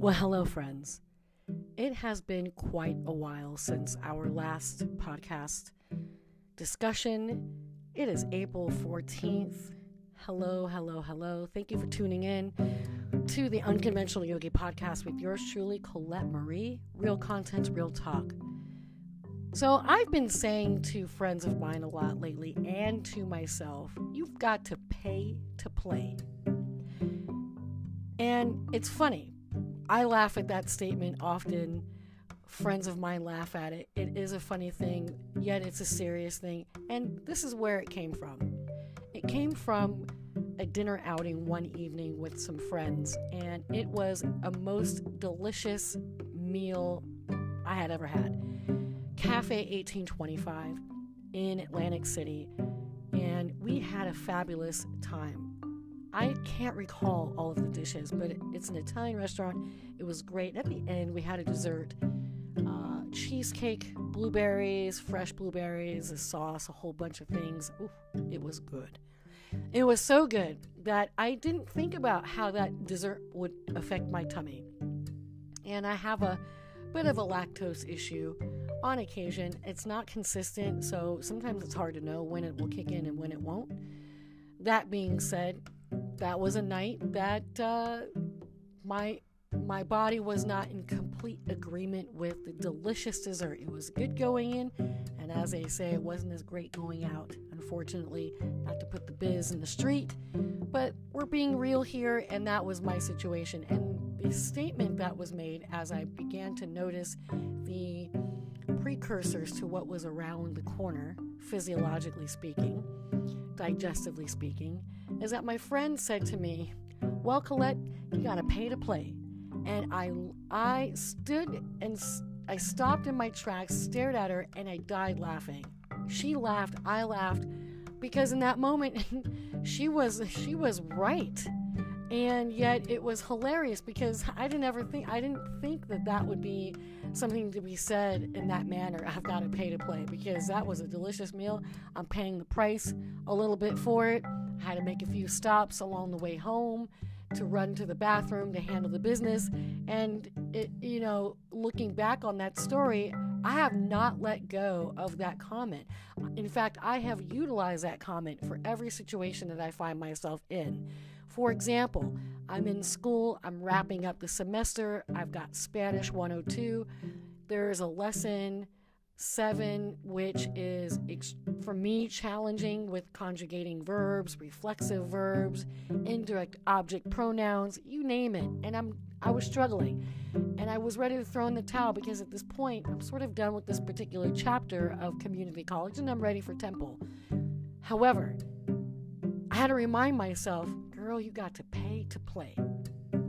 Well, hello, friends. It has been quite a while since our last podcast discussion. It is April 14th. Hello, hello, hello. Thank you for tuning in to the Unconventional Yogi podcast with yours truly, Colette Marie. Real content, real talk. So, I've been saying to friends of mine a lot lately and to myself, you've got to pay to play. And it's funny. I laugh at that statement often. Friends of mine laugh at it. It is a funny thing, yet it's a serious thing. And this is where it came from. It came from a dinner outing one evening with some friends, and it was a most delicious meal I had ever had. Cafe 1825 in Atlantic City, and we had a fabulous time. I can't recall all of the dishes, but it's an Italian restaurant. It was great. At the end, we had a dessert uh, cheesecake, blueberries, fresh blueberries, a sauce, a whole bunch of things. Ooh, it was good. It was so good that I didn't think about how that dessert would affect my tummy. And I have a bit of a lactose issue on occasion. It's not consistent, so sometimes it's hard to know when it will kick in and when it won't. That being said, that was a night that uh, my my body was not in complete agreement with the delicious dessert. It was good going in, and as they say, it wasn't as great going out. Unfortunately, not to put the biz in the street, but we're being real here, and that was my situation. And the statement that was made as I began to notice the precursors to what was around the corner, physiologically speaking, digestively speaking, is that my friend said to me, Well, Colette, you got to pay to play. And I, I stood and I stopped in my tracks, stared at her, and I died laughing. She laughed, I laughed, because in that moment, she was she was right, and yet it was hilarious because I didn't ever think I didn't think that that would be something to be said in that manner. I've got to pay to play because that was a delicious meal. I'm paying the price a little bit for it. I had to make a few stops along the way home to run to the bathroom to handle the business. And, it, you know, looking back on that story, I have not let go of that comment. In fact, I have utilized that comment for every situation that I find myself in. For example, I'm in school, I'm wrapping up the semester, I've got Spanish 102. There's a lesson seven, which is for me challenging with conjugating verbs, reflexive verbs, indirect object pronouns, you name it. And I'm I was struggling. And I was ready to throw in the towel because at this point I'm sort of done with this particular chapter of community college and I'm ready for Temple. However, I had to remind myself, girl, you got to pay to play.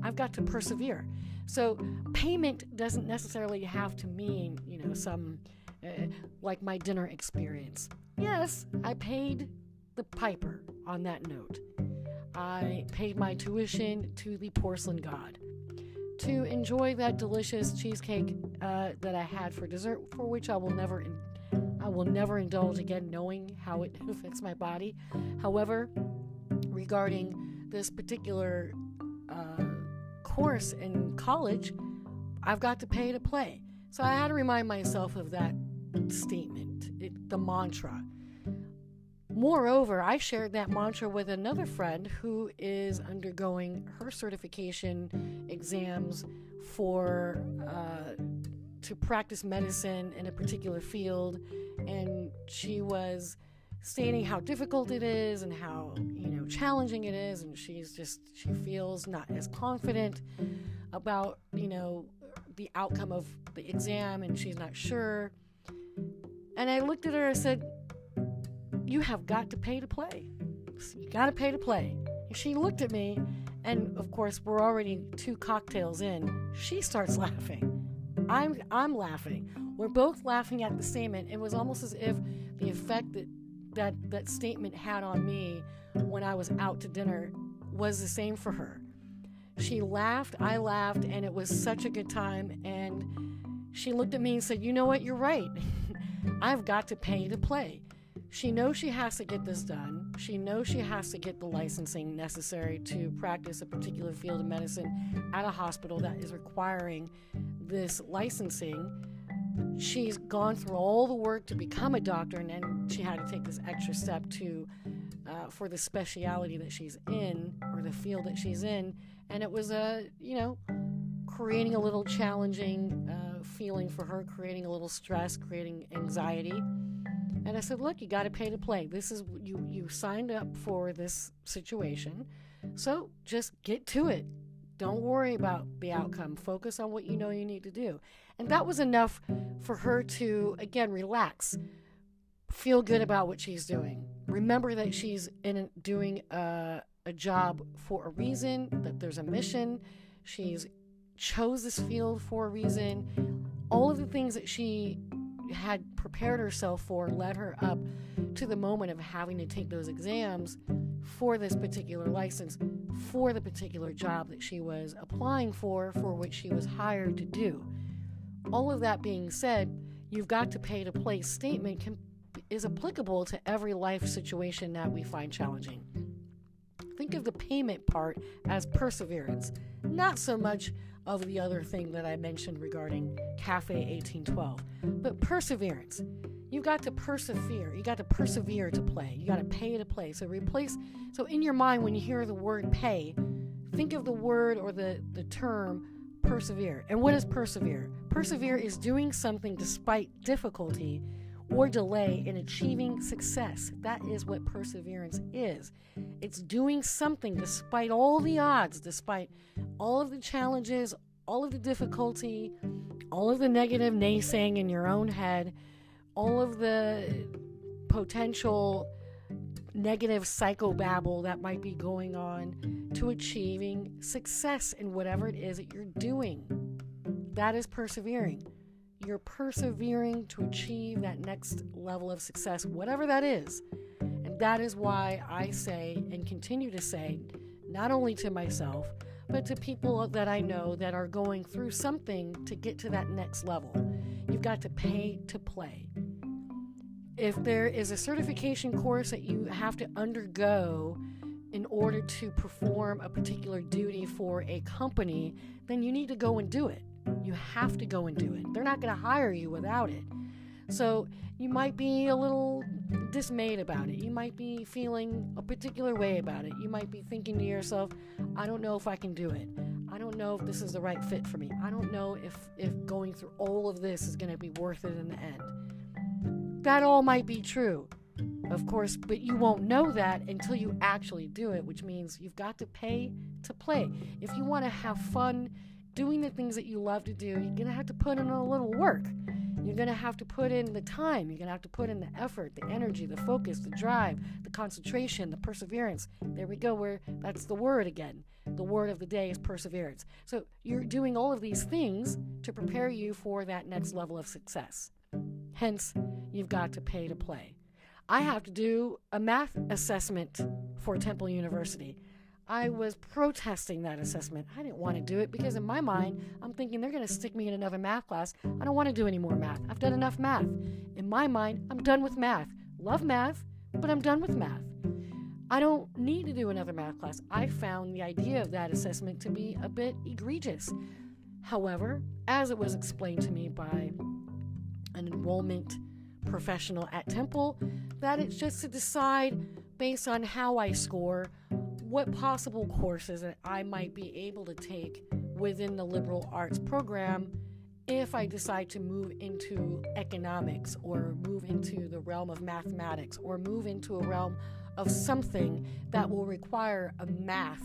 I've got to persevere. So payment doesn't necessarily have to mean, you know, some uh, like my dinner experience. Yes, I paid the piper on that note. I paid my tuition to the porcelain god to enjoy that delicious cheesecake uh, that I had for dessert, for which I will never, in- I will never indulge again, knowing how it affects my body. However, regarding this particular uh, course in college, I've got to pay to play. So I had to remind myself of that statement, it, the mantra. Moreover, I shared that mantra with another friend who is undergoing her certification exams for uh, to practice medicine in a particular field, and she was stating how difficult it is and how you know challenging it is, and she's just she feels not as confident about you know the outcome of the exam, and she's not sure. And I looked at her and said, You have got to pay to play. You got to pay to play. And she looked at me, and of course, we're already two cocktails in. She starts laughing. I'm, I'm laughing. We're both laughing at the statement. It was almost as if the effect that, that that statement had on me when I was out to dinner was the same for her. She laughed, I laughed, and it was such a good time. And she looked at me and said, You know what? You're right. I've got to pay to play. She knows she has to get this done. She knows she has to get the licensing necessary to practice a particular field of medicine at a hospital that is requiring this licensing. She's gone through all the work to become a doctor, and then she had to take this extra step to uh, for the speciality that she's in or the field that she's in, and it was a you know creating a little challenging uh, feeling for her, creating a little stress, creating anxiety. And I said, "Look, you got to pay to play. This is you you signed up for this situation, so just get to it. Don't worry about the outcome. Focus on what you know you need to do." And that was enough for her to again relax, feel good about what she's doing. Remember that she's in doing a, a job for a reason. That there's a mission. She's chose this field for a reason. All of the things that she had prepared herself for led her up to the moment of having to take those exams for this particular license for the particular job that she was applying for, for which she was hired to do. All of that being said, you've got to pay to play statement can, is applicable to every life situation that we find challenging. Think of the payment part as perseverance, not so much of the other thing that I mentioned regarding Cafe 1812. But perseverance. You've got to persevere. You got to persevere to play. You got to pay to play. So replace so in your mind when you hear the word pay, think of the word or the, the term persevere. And what is persevere? Persevere is doing something despite difficulty or delay in achieving success. That is what perseverance is. It's doing something despite all the odds, despite all of the challenges, all of the difficulty, all of the negative naysaying in your own head, all of the potential negative psychobabble that might be going on to achieving success in whatever it is that you're doing. That is persevering you're persevering to achieve that next level of success, whatever that is. And that is why I say and continue to say, not only to myself, but to people that I know that are going through something to get to that next level. You've got to pay to play. If there is a certification course that you have to undergo in order to perform a particular duty for a company, then you need to go and do it. You have to go and do it. They're not going to hire you without it. So you might be a little dismayed about it. You might be feeling a particular way about it. You might be thinking to yourself, I don't know if I can do it. I don't know if this is the right fit for me. I don't know if, if going through all of this is going to be worth it in the end. That all might be true, of course, but you won't know that until you actually do it, which means you've got to pay to play. If you want to have fun, doing the things that you love to do, you're going to have to put in a little work. You're going to have to put in the time. You're going to have to put in the effort, the energy, the focus, the drive, the concentration, the perseverance. There we go, where that's the word again. The word of the day is perseverance. So you're doing all of these things to prepare you for that next level of success. Hence, you've got to pay to play. I have to do a math assessment for Temple University. I was protesting that assessment. I didn't want to do it because, in my mind, I'm thinking they're going to stick me in another math class. I don't want to do any more math. I've done enough math. In my mind, I'm done with math. Love math, but I'm done with math. I don't need to do another math class. I found the idea of that assessment to be a bit egregious. However, as it was explained to me by an enrollment professional at Temple, that it's just to decide based on how I score what possible courses that I might be able to take within the liberal arts program if I decide to move into economics or move into the realm of mathematics or move into a realm of something that will require a math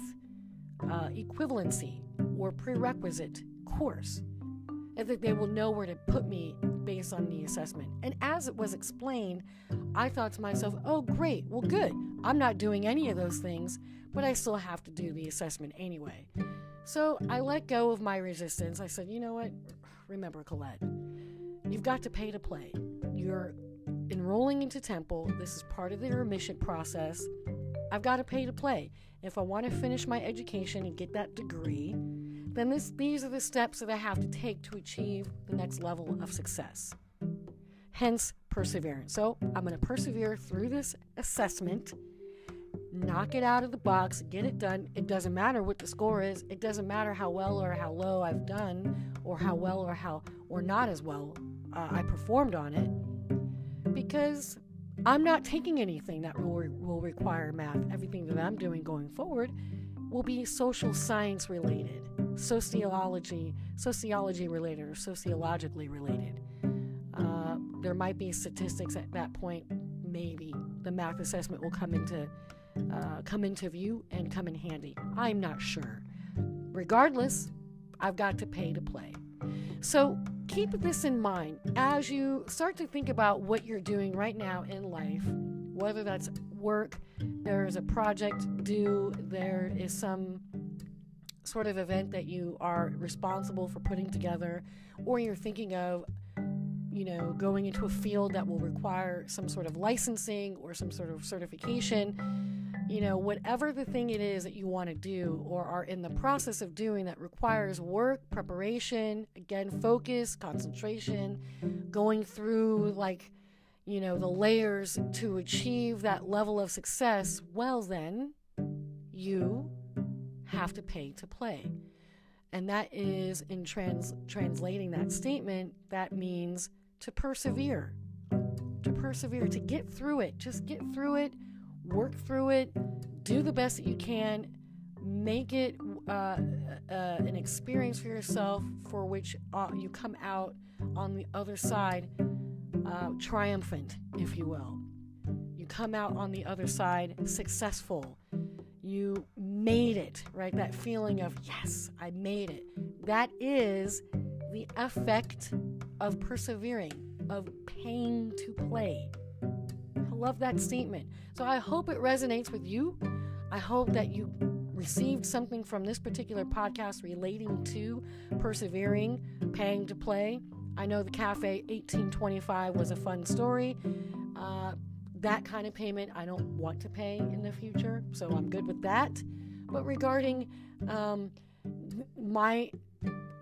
uh, equivalency or prerequisite course. And that they will know where to put me based on the assessment. And as it was explained, I thought to myself, oh, great, well, good. I'm not doing any of those things but I still have to do the assessment anyway. So I let go of my resistance. I said, you know what? Remember, Colette, you've got to pay to play. You're enrolling into Temple. This is part of the admission process. I've got to pay to play. If I want to finish my education and get that degree, then this, these are the steps that I have to take to achieve the next level of success. Hence, perseverance. So I'm going to persevere through this assessment, knock it out of the box, get it done. It doesn't matter what the score is. It doesn't matter how well or how low I've done, or how well or how or not as well uh, I performed on it, because I'm not taking anything that will, will require math. Everything that I'm doing going forward will be social science related, sociology, sociology related, or sociologically related. Uh, there might be statistics at that point. Maybe the math assessment will come into uh, come into view and come in handy. I'm not sure. Regardless, I've got to pay to play. So keep this in mind as you start to think about what you're doing right now in life, whether that's work, there is a project due, there is some sort of event that you are responsible for putting together, or you're thinking of you know, going into a field that will require some sort of licensing or some sort of certification, you know, whatever the thing it is that you want to do or are in the process of doing that requires work, preparation, again, focus, concentration, going through like, you know, the layers to achieve that level of success, well, then you have to pay to play. And that is in trans- translating that statement, that means to persevere. To persevere, to get through it. Just get through it, work through it, do the best that you can, make it uh, uh, an experience for yourself for which uh, you come out on the other side uh, triumphant, if you will. You come out on the other side successful. You made it, right? That feeling of, yes, I made it. That is the effect of persevering, of paying to play. Love that statement. So I hope it resonates with you. I hope that you received something from this particular podcast relating to persevering, paying to play. I know the Cafe 1825 was a fun story. Uh, that kind of payment I don't want to pay in the future, so I'm good with that. But regarding um, my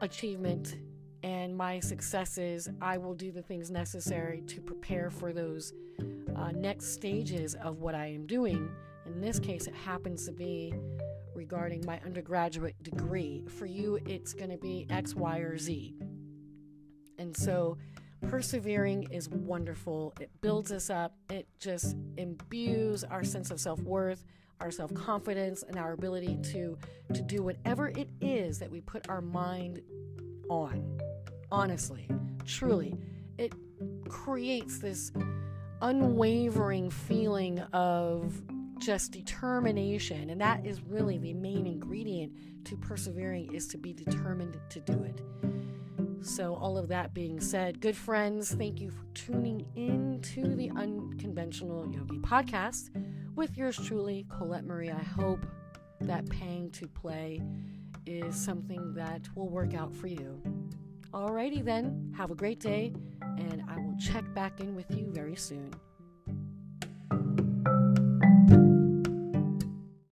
achievement and my successes, I will do the things necessary to prepare for those uh, next stages of what I am doing. In this case, it happens to be regarding my undergraduate degree. For you, it's going to be X, Y, or Z. And so, persevering is wonderful. It builds us up, it just imbues our sense of self worth. Our self confidence and our ability to, to do whatever it is that we put our mind on honestly, truly. It creates this unwavering feeling of just determination and that is really the main ingredient to persevering is to be determined to do it. So all of that being said good friends thank you for tuning in to the unconventional yogi podcast with yours truly colette marie. I hope that paying to play is something that will work out for you. Alrighty then, have a great day, and check back in with you very soon.